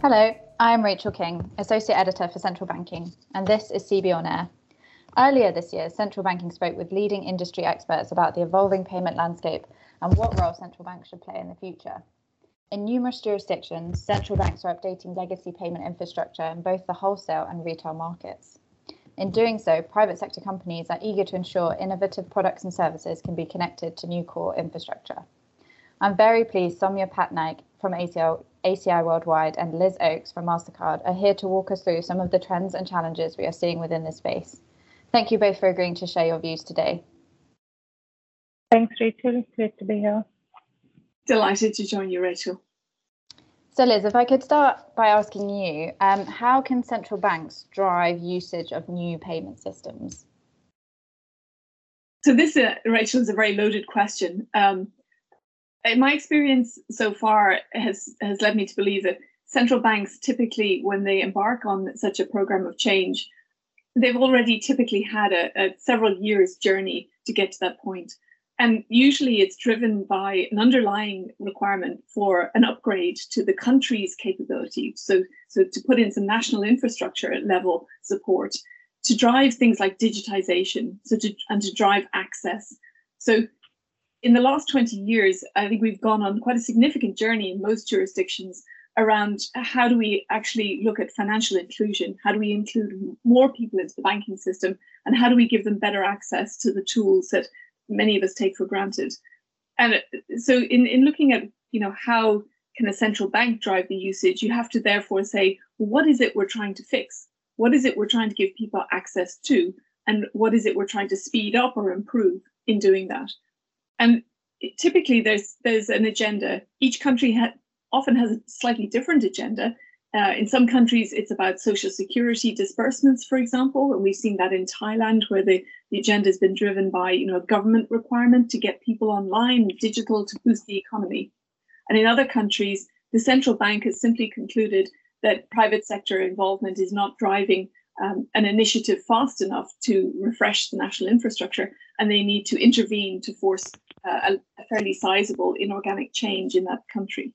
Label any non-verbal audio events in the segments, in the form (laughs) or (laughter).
Hello, I'm Rachel King, Associate Editor for Central Banking, and this is CB on Air. Earlier this year, Central Banking spoke with leading industry experts about the evolving payment landscape and what role central banks should play in the future. In numerous jurisdictions, central banks are updating legacy payment infrastructure in both the wholesale and retail markets. In doing so, private sector companies are eager to ensure innovative products and services can be connected to new core infrastructure. I'm very pleased Soumya Patnaik from ACL, ACI Worldwide and Liz Oakes from MasterCard are here to walk us through some of the trends and challenges we are seeing within this space. Thank you both for agreeing to share your views today. Thanks, Rachel. Great to be here. Delighted to join you, Rachel. So, Liz, if I could start by asking you, um, how can central banks drive usage of new payment systems? So, this, uh, Rachel, is a very loaded question. Um, in Uh, my experience so far, has has led me to believe that central banks typically, when they embark on such a program of change, they've already typically had a, a several years journey to get to that point. And usually it's driven by an underlying requirement for an upgrade to the country's capability. So, so to put in some national infrastructure level support to drive things like digitization so to, and to drive access. So in the last 20 years, I think we've gone on quite a significant journey in most jurisdictions around how do we actually look at financial inclusion? How do we include more people into the banking system? And how do we give them better access to the tools that many of us take for granted. And uh, so in, in looking at, you know, how can a central bank drive the usage, you have to therefore say, what is it we're trying to fix? What is it we're trying to give people access to? And what is it we're trying to speed up or improve in doing that? And typically there's there's an agenda. Each country ha- often has a slightly different agenda. Uh, in some countries, it's about social security disbursements, for example, and we've seen that in Thailand, where the, the agenda has been driven by you know a government requirement to get people online, digital, to boost the economy. And in other countries, the central bank has simply concluded that private sector involvement is not driving um, an initiative fast enough to refresh the national infrastructure, and they need to intervene to force a, a, fairly sizable inorganic change in that country.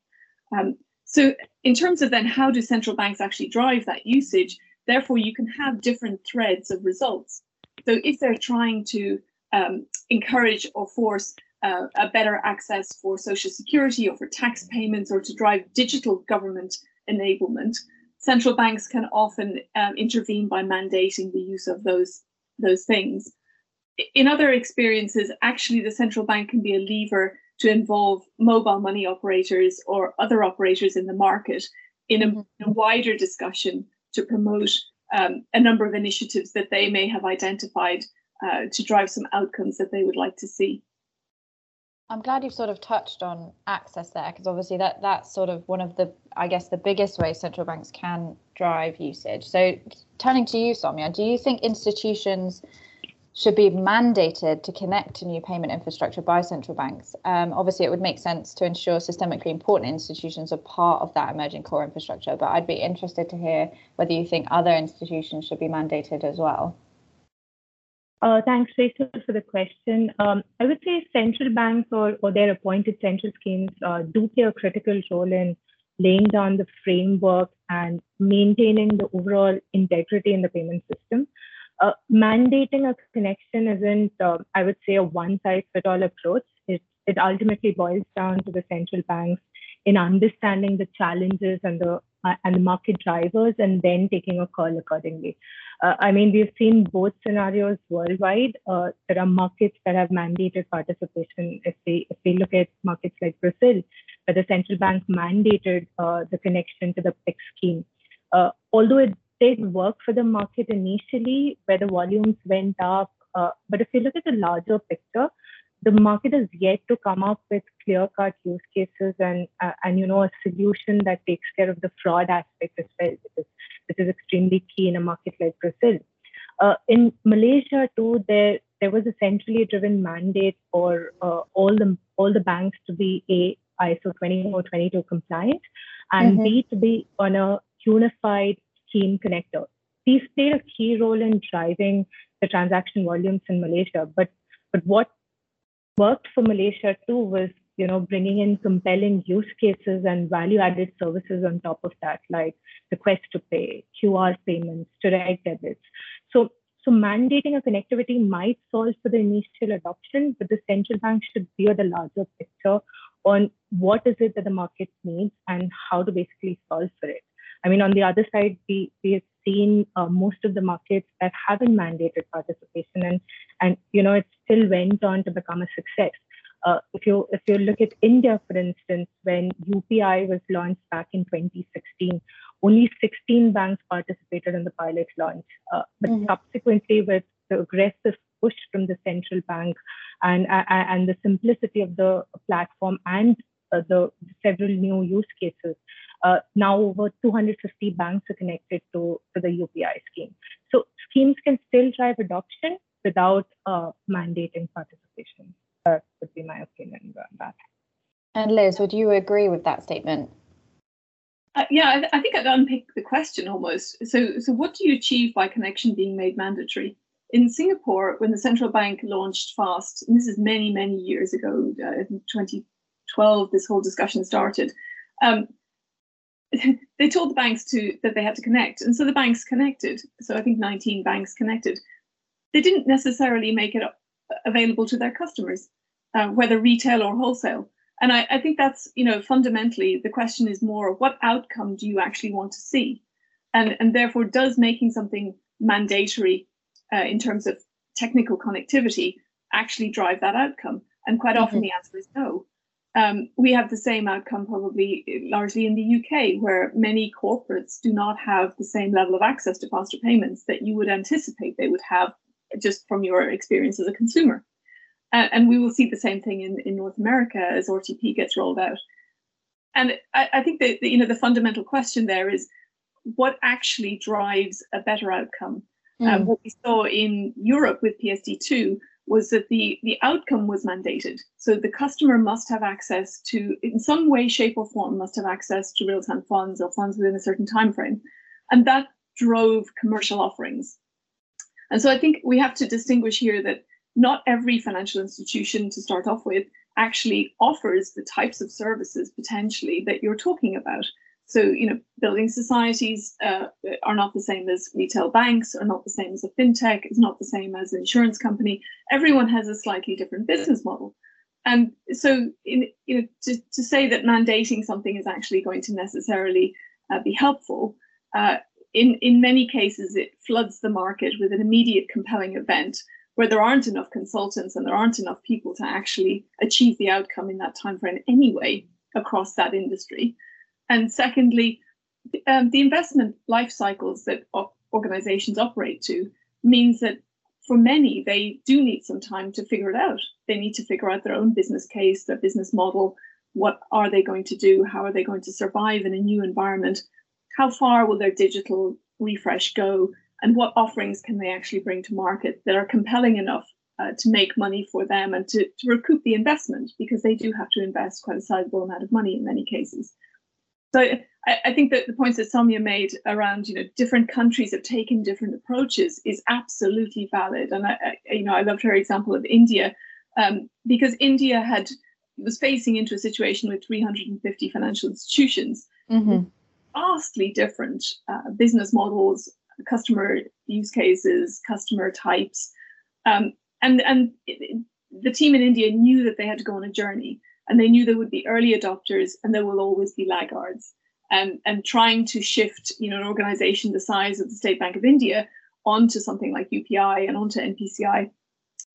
Um, so in terms of then how do central banks actually drive that usage, therefore you can have different threads of results. So if they're trying to um, encourage or force uh, a better access for social security or for tax payments or to drive digital government enablement, central banks can often um, intervene by mandating the use of those those things. In other experiences, actually, the central bank can be a lever to involve mobile money operators or other operators in the market in a, mm-hmm. a wider discussion to promote um, a number of initiatives that they may have identified uh, to drive some outcomes that they would like to see. I'm glad you've sort of touched on access there because obviously that that's sort of one of the I guess the biggest ways central banks can drive usage. So turning to you, Soumya, do you think institutions should be mandated to connect to new payment infrastructure by central banks. Um, obviously, it would make sense to ensure systemically important institutions are part of that emerging core infrastructure, but I'd be interested to hear whether you think other institutions should be mandated as well. Uh, thanks, Rachel, for the question. Um, I would say central banks or, or their appointed central schemes uh, do play a critical role in laying down the framework and maintaining the overall integrity in the payment system uh, mandating a connection isn't, uh, I would say, a one size fits all approach. It, it ultimately boils down to the central banks in understanding the challenges and the uh, and the market drivers, and then taking a call accordingly. Uh, I mean, we've seen both scenarios worldwide. Uh, there are markets that have mandated participation. If we if we look at markets like Brazil, where the central bank mandated the connection to the PIX scheme, although it did work for the market initially, where the volumes went up. Uh, but if you look at the larger picture, the market has yet to come up with clear-cut use cases and uh, and you know a solution that takes care of the fraud aspect as well, which is which is extremely key in a market like Brazil. Uh, in Malaysia too, there there was a centrally driven mandate for uh, all the all the banks to be a ISO 20022 compliant and mm-hmm. B to be on a unified scheme connector. These played a key role in driving the transaction volumes in Malaysia. But but what worked for Malaysia too was you know, bringing in compelling use cases and value-added services on top of that, like request to pay, QR payments, direct debits. So, so mandating a connectivity might solve for the initial adoption, but the central bank should bear the larger picture on what is it that the market needs and how to basically solve for it. I mean, on the other side, we, we have seen uh, most of the markets that haven't mandated participation and, and, you know, it still went on to become a success. Uh, if you if you look at India, for instance, when UPI was launched back in 2016, only 16 banks participated in the pilot launch. Uh, but mm-hmm. subsequently, with the aggressive push from the central bank and uh, and the simplicity of the platform and uh, the several new use cases, uh, now over 250 banks are connected to, to the UPI scheme. So schemes can still drive adoption without uh, mandating participation. That would be my opinion on that. And Liz, would you agree with that statement? Uh, yeah, I, I, think I'd unpick the question almost. So, so what do you achieve by connection being made mandatory? In Singapore, when the central bank launched FAST, and this is many, many years ago, uh, in 2012, this whole discussion started. Um, (laughs) they told the banks to that they had to connect, and so the banks connected. So I think 19 banks connected. They didn't necessarily make it available to their customers, uh, whether retail or wholesale. And I, I, think that's, you know, fundamentally the question is more what outcome do you actually want to see? And, and therefore, does making something mandatory uh, in terms of technical connectivity actually drive that outcome? And quite mm-hmm. often the answer is no. Um, we have the same outcome probably largely in the UK, where many corporates do not have the same level of access to faster payments that you would anticipate they would have just from your experience as a consumer. Uh, and we will see the same thing in, in North America as RTP gets rolled out. And I, I think that you know the fundamental question there is what actually drives a better outcome. Mm. Um, what we saw in Europe with PSD2 was that the, the outcome was mandated. So the customer must have access to, in some way, shape, or form, must have access to real-time funds or funds within a certain time frame. And that drove commercial offerings. And so I think we have to distinguish here that not every financial institution to start off with actually offers the types of services potentially that you're talking about. So, you know, building societies uh, are not the same as retail banks, are not the same as a fintech, is not the same as an insurance company. Everyone has a slightly different business model. And so, in, you know, to, to say that mandating something is actually going to necessarily uh, be helpful uh, in, in many cases, it floods the market with an immediate compelling event where there aren't enough consultants and there aren't enough people to actually achieve the outcome in that time frame anyway across that industry. And secondly, um, the investment life cycles that organizations operate to means that for many, they do need some time to figure it out. They need to figure out their own business case, their business model. What are they going to do? How are they going to survive in a new environment? how far will their digital refresh go and what offerings can they actually bring to market that are compelling enough uh, to make money for them and to, to recoup the investment because they do have to invest quite a sizable amount of money in many cases. So I, I think that the points that Soumya made around, you know, different countries have taken different approaches is absolutely valid. And I, I you know, I loved her example of India um, because India had was facing into a situation with 350 financial institutions. Mm-hmm vastly different uh, business models, customer use cases, customer types. Um, and and it, the team in India knew that they had to go on a journey and they knew there would be early adopters and there will always be laggards. And, and trying to shift you know, an organization the size of the State Bank of India onto something like UPI and onto NPCI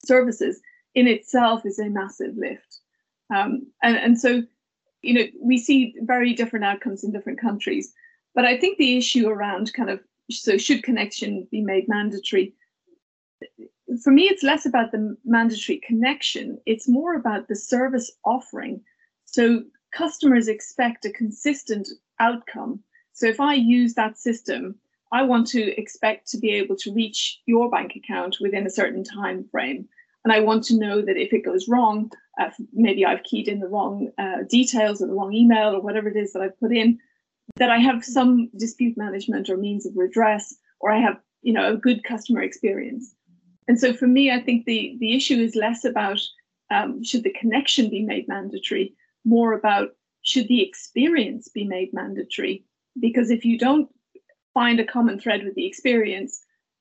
services in itself is a massive lift. Um, and, and so you know, we see very different outcomes in different countries. But I think the issue around kind of so should connection be made mandatory? For me, it's less about the mandatory connection, it's more about the service offering. So customers expect a consistent outcome. So if I use that system, I want to expect to be able to reach your bank account within a certain time frame. And I want to know that if it goes wrong, uh, maybe I've keyed in the wrong uh, details or the wrong email or whatever it is that I've put in, that I have some dispute management or means of redress, or I have you know a good customer experience. And so for me, I think the the issue is less about um, should the connection be made mandatory, more about should the experience be made mandatory? Because if you don't find a common thread with the experience,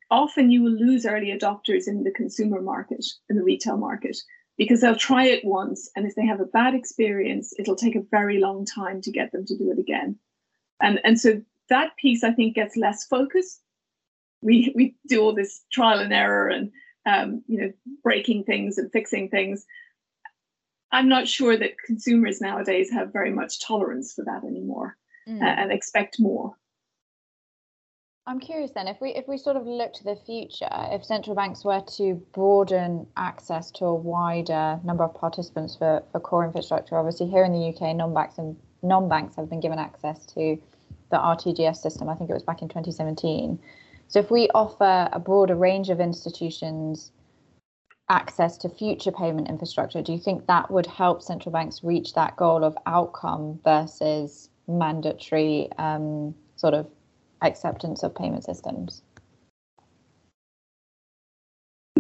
often you will lose early adopters in the consumer market, in the retail market, because they'll try it once. And if they have a bad experience, it'll take a very long time to get them to do it again. And, and so that piece, I think, gets less focus. We, we do all this trial and error and um, you know breaking things and fixing things. I'm not sure that consumers nowadays have very much tolerance for that anymore mm. uh, and expect more. I'm curious then, if we if we sort of look to the future, if central banks were to broaden access to a wider number of participants for, for core infrastructure, obviously here in the UK, non-banks and non-banks have been given access to the RTGS system. I think it was back in 2017. So if we offer a broader range of institutions access to future payment infrastructure, do you think that would help central banks reach that goal of outcome versus mandatory um, sort of acceptance of payment systems?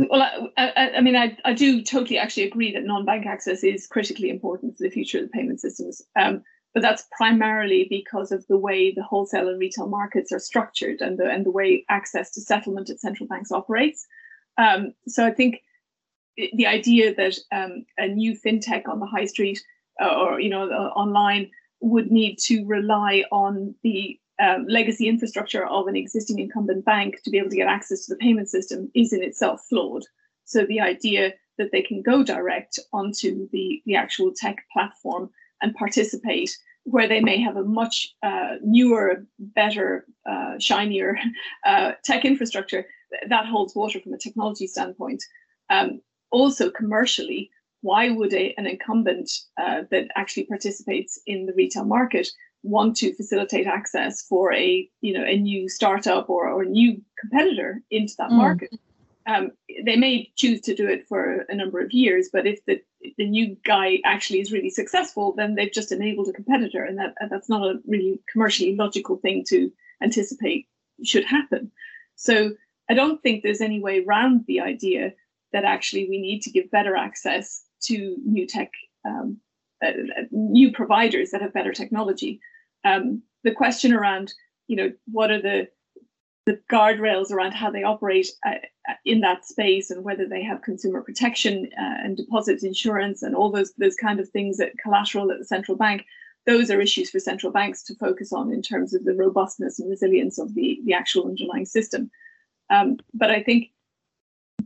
Well, I, I, I mean, I, I, do totally actually agree that non-bank access is critically important for the future of the payment systems. Um, but that's primarily because of the way the wholesale and retail markets are structured and the and the way access to settlement at central banks operates. Um, so I think the idea that um, a new fintech on the high street uh, or you know uh, online would need to rely on the um, legacy infrastructure of an existing incumbent bank to be able to get access to the payment system is in itself flawed. So the idea that they can go direct onto the, the actual tech platform and participate where they may have a much uh, newer, better, uh, shinier uh, tech infrastructure, that holds water from a technology standpoint. Um, also, commercially, why would a, an incumbent uh, that actually participates in the retail market want to facilitate access for a you know a new startup or, or a new competitor into that mm. market. Um, they may choose to do it for a number of years, but if the the new guy actually is really successful, then they've just enabled a competitor, and that that's not a really commercially logical thing to anticipate should happen. So I don't think there's any way around the idea that actually we need to give better access to new tech um, uh, new providers that have better technology. Um, the question around, you know, what are the the guardrails around how they operate uh, uh, in that space and whether they have consumer protection uh, and deposit insurance and all those those kind of things that collateral at the central bank those are issues for central banks to focus on in terms of the robustness and resilience of the the actual underlying system um, but i think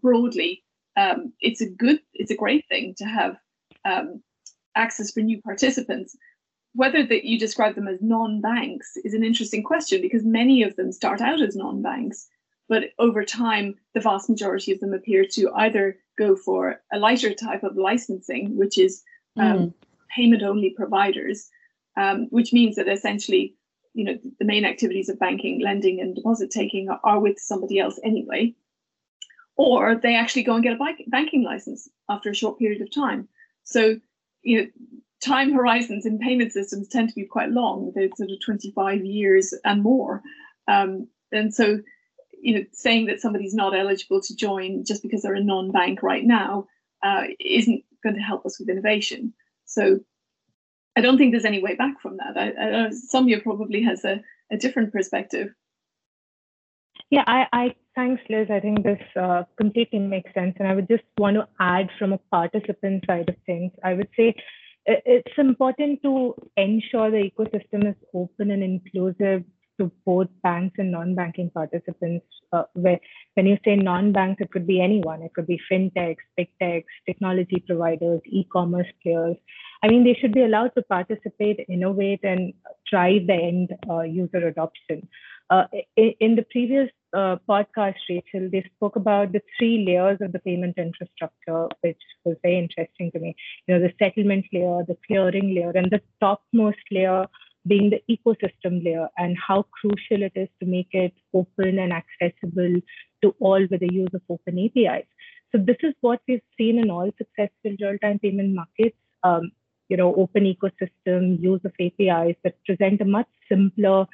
broadly um, it's a good it's a great thing to have um, access for new participants. Whether that you describe them as non-banks is an interesting question because many of them start out as non-banks, but over time, the vast majority of them appear to either go for a lighter type of licensing, which is um, mm. payment-only providers, um, which means that essentially, you know, the main activities of banking, lending, and deposit taking are, are with somebody else anyway, or they actually go and get a banking license after a short period of time. So you know, time horizons in payment systems tend to be quite long. They're sort of 25 years and more. Um, and so, you know, saying that somebody's not eligible to join just because they're a non-bank right now uh, isn't going to help us with innovation. So I don't think there's any way back from that. I, I, Soumya probably has a, a different perspective. Yeah, I, I thanks, Liz. I think this uh, completely makes sense. And I would just want to add from a participant side of things, I would say it's important to ensure the ecosystem is open and inclusive to both banks and non-banking participants. Uh, where when you say non-banks, it could be anyone. It could be fintechs, big techs, technology providers, e-commerce players. I mean, they should be allowed to participate, innovate, and drive the end uh, user adoption. Uh, in the previous uh, podcast, Rachel, they spoke about the three layers of the payment infrastructure, which was very interesting to me. You know, the settlement layer, the clearing layer, and the topmost layer being the ecosystem layer, and how crucial it is to make it open and accessible to all with the use of open APIs. So this is what we've seen in all successful real-time payment markets. Um, you know, open ecosystem, use of APIs that present a much simpler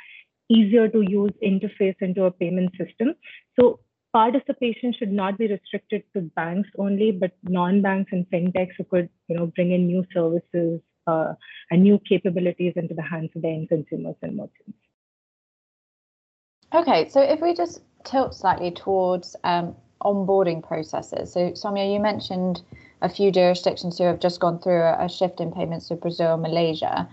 easier to use interface into a payment system. So participation should not be restricted to banks only, but non-banks and fintechs who could, you know, bring in new services uh, and new capabilities into the hands of the end consumers and merchants. Okay, so if we just tilt slightly towards um, onboarding processes. So, Soumya, you mentioned a few jurisdictions who have just gone through a, a shift in payments to Brazil Malaysia.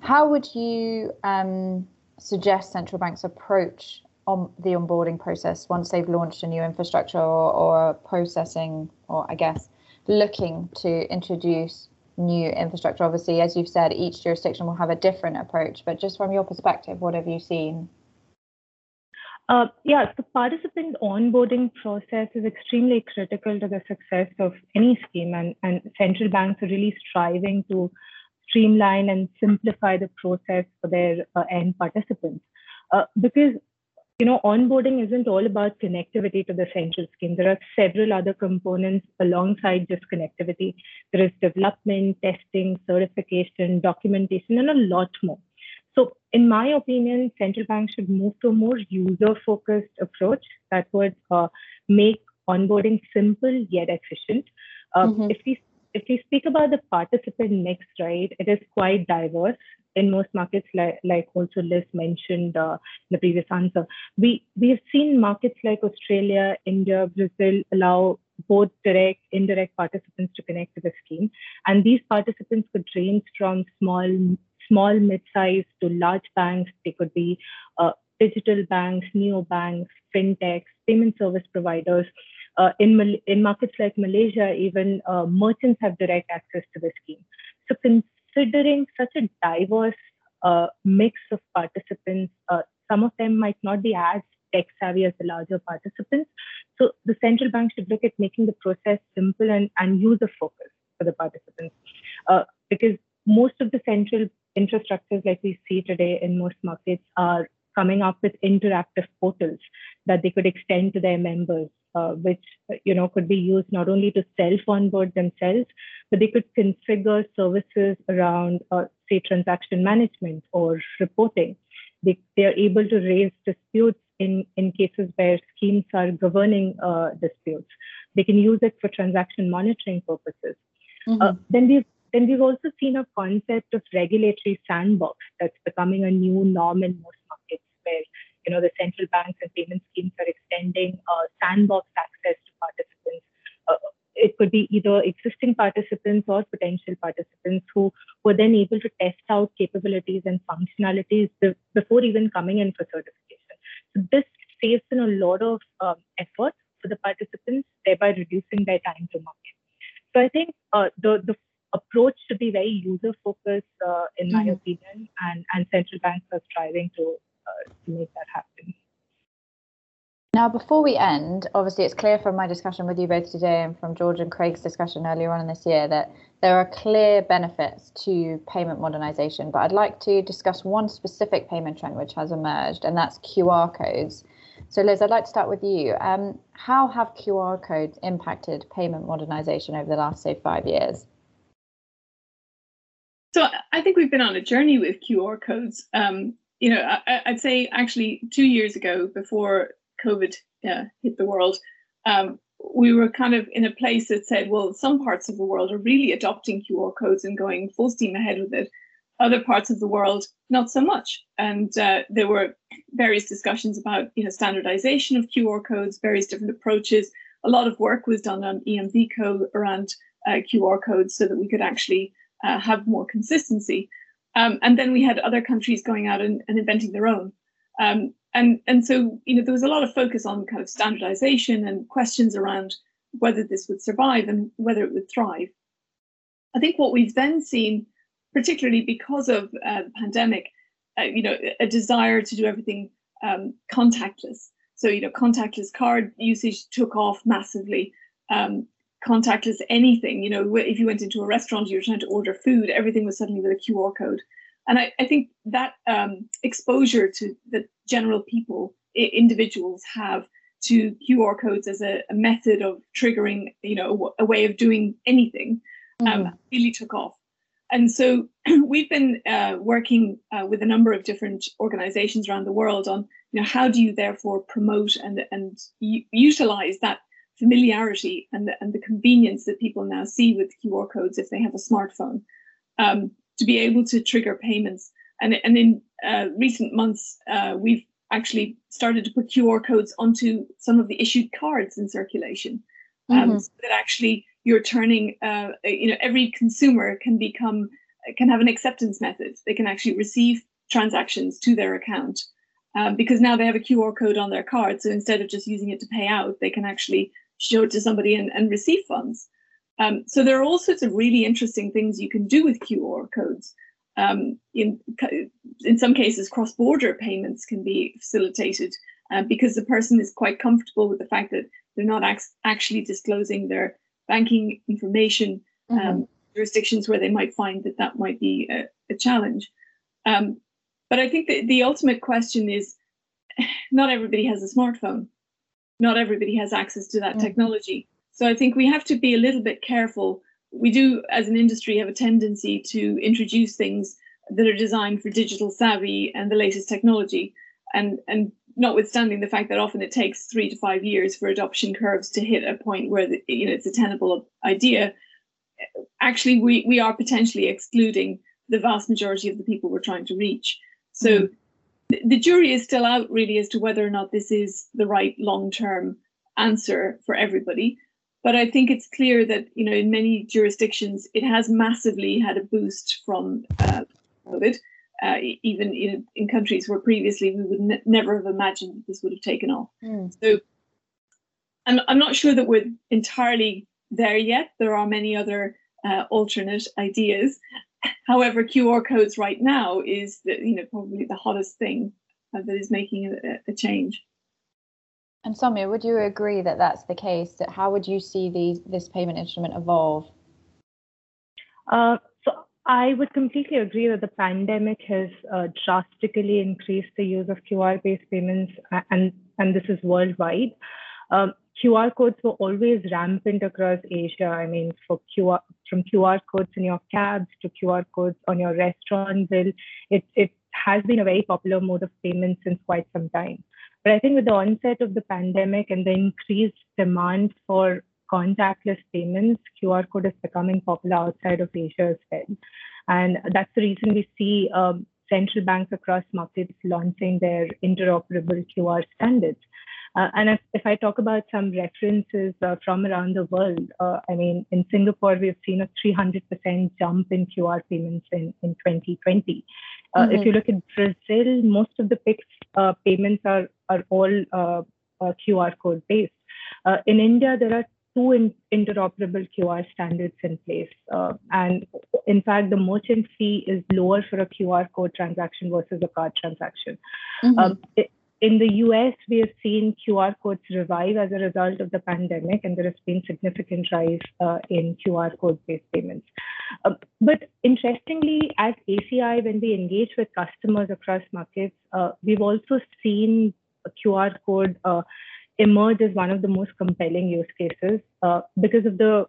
How would you um, suggest central banks approach on the onboarding process once they've launched a new infrastructure or, or processing, or I guess looking to introduce new infrastructure? Obviously, as you've said, each jurisdiction will have a different approach, but just from your perspective, what have you seen? Uh, yeah, the participant onboarding process is extremely critical to the success of any scheme, and, and central banks are really striving to streamline and simplify the process for their uh, end participants. Uh, because you know, onboarding isn't all about connectivity to the central scheme. There are several other components alongside just connectivity. There is development, testing, certification, documentation, and a lot more. So, in my opinion, central banks should move to a more user-focused approach that would uh, make onboarding simple yet efficient. Uh, mm-hmm. If we if we speak about the participant mix, right, it is quite diverse in most markets, like, like also Liz mentioned uh, in the previous answer. We we have seen markets like Australia, India, Brazil allow both direct, indirect participants to connect to the scheme, and these participants could range from small small, mid-sized to large banks. They could be uh, digital banks, neo banks, fintechs, payment service providers. Uh, in, in markets like Malaysia, even uh, merchants have direct access to the scheme. So considering such a diverse uh, mix of participants, uh, some of them might not be as tech savvy as the larger participants. So the central bank should look at making the process simple and, and user focused for the participants. Uh, because most of the central infrastructures like we see today in most markets are coming up with interactive portals that they could extend to their members, uh, which you know could be used not only to self onboard themselves, but they could configure services around, uh, say, transaction management or reporting. They, they are able to raise disputes in, in cases where schemes are governing uh, disputes. They can use it for transaction monitoring purposes. Mm-hmm. Uh, then we've then we've also seen a concept of regulatory sandbox that's becoming a new norm in most you know the central banks and payment schemes are extending uh, sandbox access to participants. Uh, it could be either existing participants or potential participants who were then able to test out capabilities and functionalities before even coming in for certification. So this saves in a lot of um, effort for the participants, thereby reducing their time to market. So I think uh, the the approach should be very user focused, uh, in my mm-hmm. opinion, and, and central banks are striving to, uh, to make that happen. Now, before we end, obviously, it's clear from my discussion with you both today and from George and Craig's discussion earlier on in this year that there are clear benefits to payment modernization. But I'd like to discuss one specific payment trend which has emerged, and that's QR codes. So, Liz, I'd like to start with you. Um, how have QR codes impacted payment modernization over the last, say, five years? So I think we've been on a journey with QR codes. Um, you know, I, would say actually two years ago, before COVID uh, hit the world, um, we were kind of in a place that said, well, some parts of the world are really adopting QR codes and going full steam ahead with it. Other parts of the world, not so much. And uh, there were various discussions about, you know, standardization of QR codes, various different approaches. A lot of work was done on EMVCo around uh, QR codes so that we could actually uh, have more consistency. Um, and then we had other countries going out and, and inventing their own. Um, and, and so, you know, there was a lot of focus on kind of standardization and questions around whether this would survive and whether it would thrive. I think what we've then seen, particularly because of uh, the pandemic, uh, you know, a desire to do everything um, contactless. So, you know, contactless card usage took off massively. Um, contactless anything. You know, if you went into a restaurant, you were trying to order food, everything was suddenly with a QR code. And I, I think that um, exposure to the general people, I- individuals have to QR codes as a, a, method of triggering, you know, a, way of doing anything, um, mm-hmm. really took off. And so (clears throat) we've been uh, working uh, with a number of different organizations around the world on, you know, how do you therefore promote and and u- utilize that familiarity and the, and the convenience that people now see with QR codes if they have a smartphone. Um, to be able to trigger payments. And, and in uh, recent months, uh, we've actually started to put QR codes onto some of the issued cards in circulation. Um, mm-hmm. so that actually you're turning, uh, you know, every consumer can become, can have an acceptance method. They can actually receive transactions to their account um, because now they have a QR code on their card. So instead of just using it to pay out, they can actually show it to somebody and, and receive funds. Um, so there are all sorts of really interesting things you can do with QR codes. Um, in in some cases, cross-border payments can be facilitated uh, because the person is quite comfortable with the fact that they're not ac- actually disclosing their banking information. Um, mm-hmm. jurisdictions where they might find that that might be a, a challenge. Um, but I think that the ultimate question is (sighs) not everybody has a smartphone. Not everybody has access to that mm-hmm. technology. So I think we have to be a little bit careful. We do, as an industry, have a tendency to introduce things that are designed for digital savvy and the latest technology. And, and notwithstanding the fact that often it takes three to five years for adoption curves to hit a point where the, you know it's a tenable idea, actually we, we are potentially excluding the vast majority of the people we're trying to reach. So mm the jury is still out really as to whether or not this is the right long-term answer for everybody. But I think it's clear that you know in many jurisdictions it has massively had a boost from uh, COVID. Uh, even in, in countries where previously we would ne- never have imagined this would have taken off. Mm. So I'm, I'm not sure that we're entirely there yet. There are many other uh, alternate ideas, However, QR codes right now is the, you know probably the hottest thing uh, that is making a, a, change. And Soumya, would you agree that that's the case? That how would you see these, this payment instrument evolve? Uh, so I would completely agree that the pandemic has uh, drastically increased the use of QR-based payments, and and this is worldwide. Um, QR codes were always rampant across Asia. I mean, for QR from QR codes in your cabs to QR codes on your restaurant bill, it it has been a very popular mode of payment since quite some time. But I think with the onset of the pandemic and the increased demand for contactless payments, QR code is becoming popular outside of Asia as well. And that's the reason we see um, central banks across markets launching their interoperable QR standards. Uh, and if, if, I talk about some references uh, from around the world, uh, I mean, in Singapore, we've seen a 300% jump in QR payments in, in 2020. Uh, mm-hmm. If you look at Brazil, most of the PIX uh, payments are, are all uh, QR code based. in India, there are two in, interoperable QR standards in place. and in fact, the merchant fee is lower for a QR code transaction versus a card transaction. Mm-hmm. Um, it, in the US, we have seen QR codes revive as a result of the pandemic, and there has been significant rise uh, in QR code-based payments. Uh, but interestingly, as ACI, when we engage with customers across markets, uh, we've also seen QR code uh, emerge as one of the most compelling use cases uh, because of the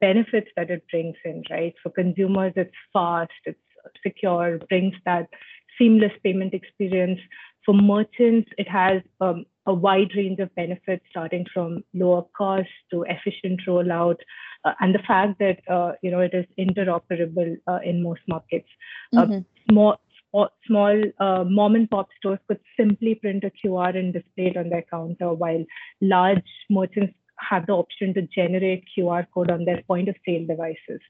benefits that it brings in, right? For consumers, it's fast, it's secure, brings that seamless payment experience for merchants, it has um, a wide range of benefits, starting from lower cost to efficient rollout, uh, and the fact that uh, you know it is interoperable uh, in most markets. Uh, mm-hmm. small small uh, mom and pop stores could simply print a QR and display it on their counter, while large merchants have the option to generate QR code on their point of sale devices.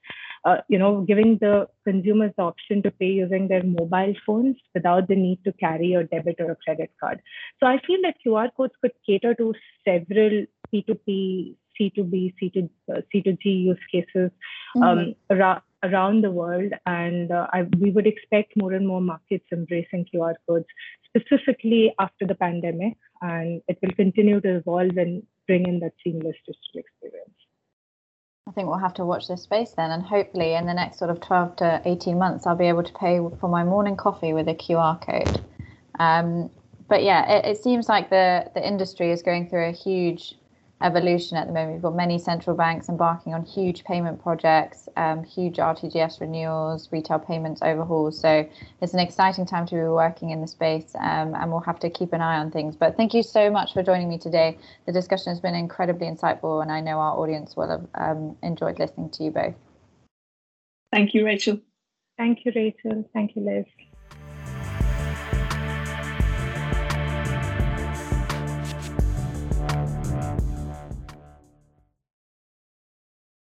Uh, you know, giving the consumers the option to pay using their mobile phones without the need to carry a debit or a credit card. So I feel that QR codes could cater to several P2P, C2B, C2, uh, C2G use cases mm-hmm. um, around, around the world. And uh, I, we would expect more and more markets embracing QR codes, specifically after the pandemic. And it will continue to evolve and bring in that seamless digital experience. I think we'll have to watch this space then, and hopefully in the next sort of 12 to 18 months, I'll be able to pay for my morning coffee with a QR code. Um, but yeah, it, it, seems like the the industry is going through a huge evolution at the moment. We've got many central banks embarking on huge payment projects, um, huge RTGS renewals, retail payments overhauls. So it's an exciting time to be working in the space, um, and we'll have to keep an eye on things. But thank you so much for joining me today. The discussion has been incredibly insightful, and I know our audience will have um, enjoyed listening to you both. Thank you, Rachel. Thank you, Rachel. Thank you, Liz.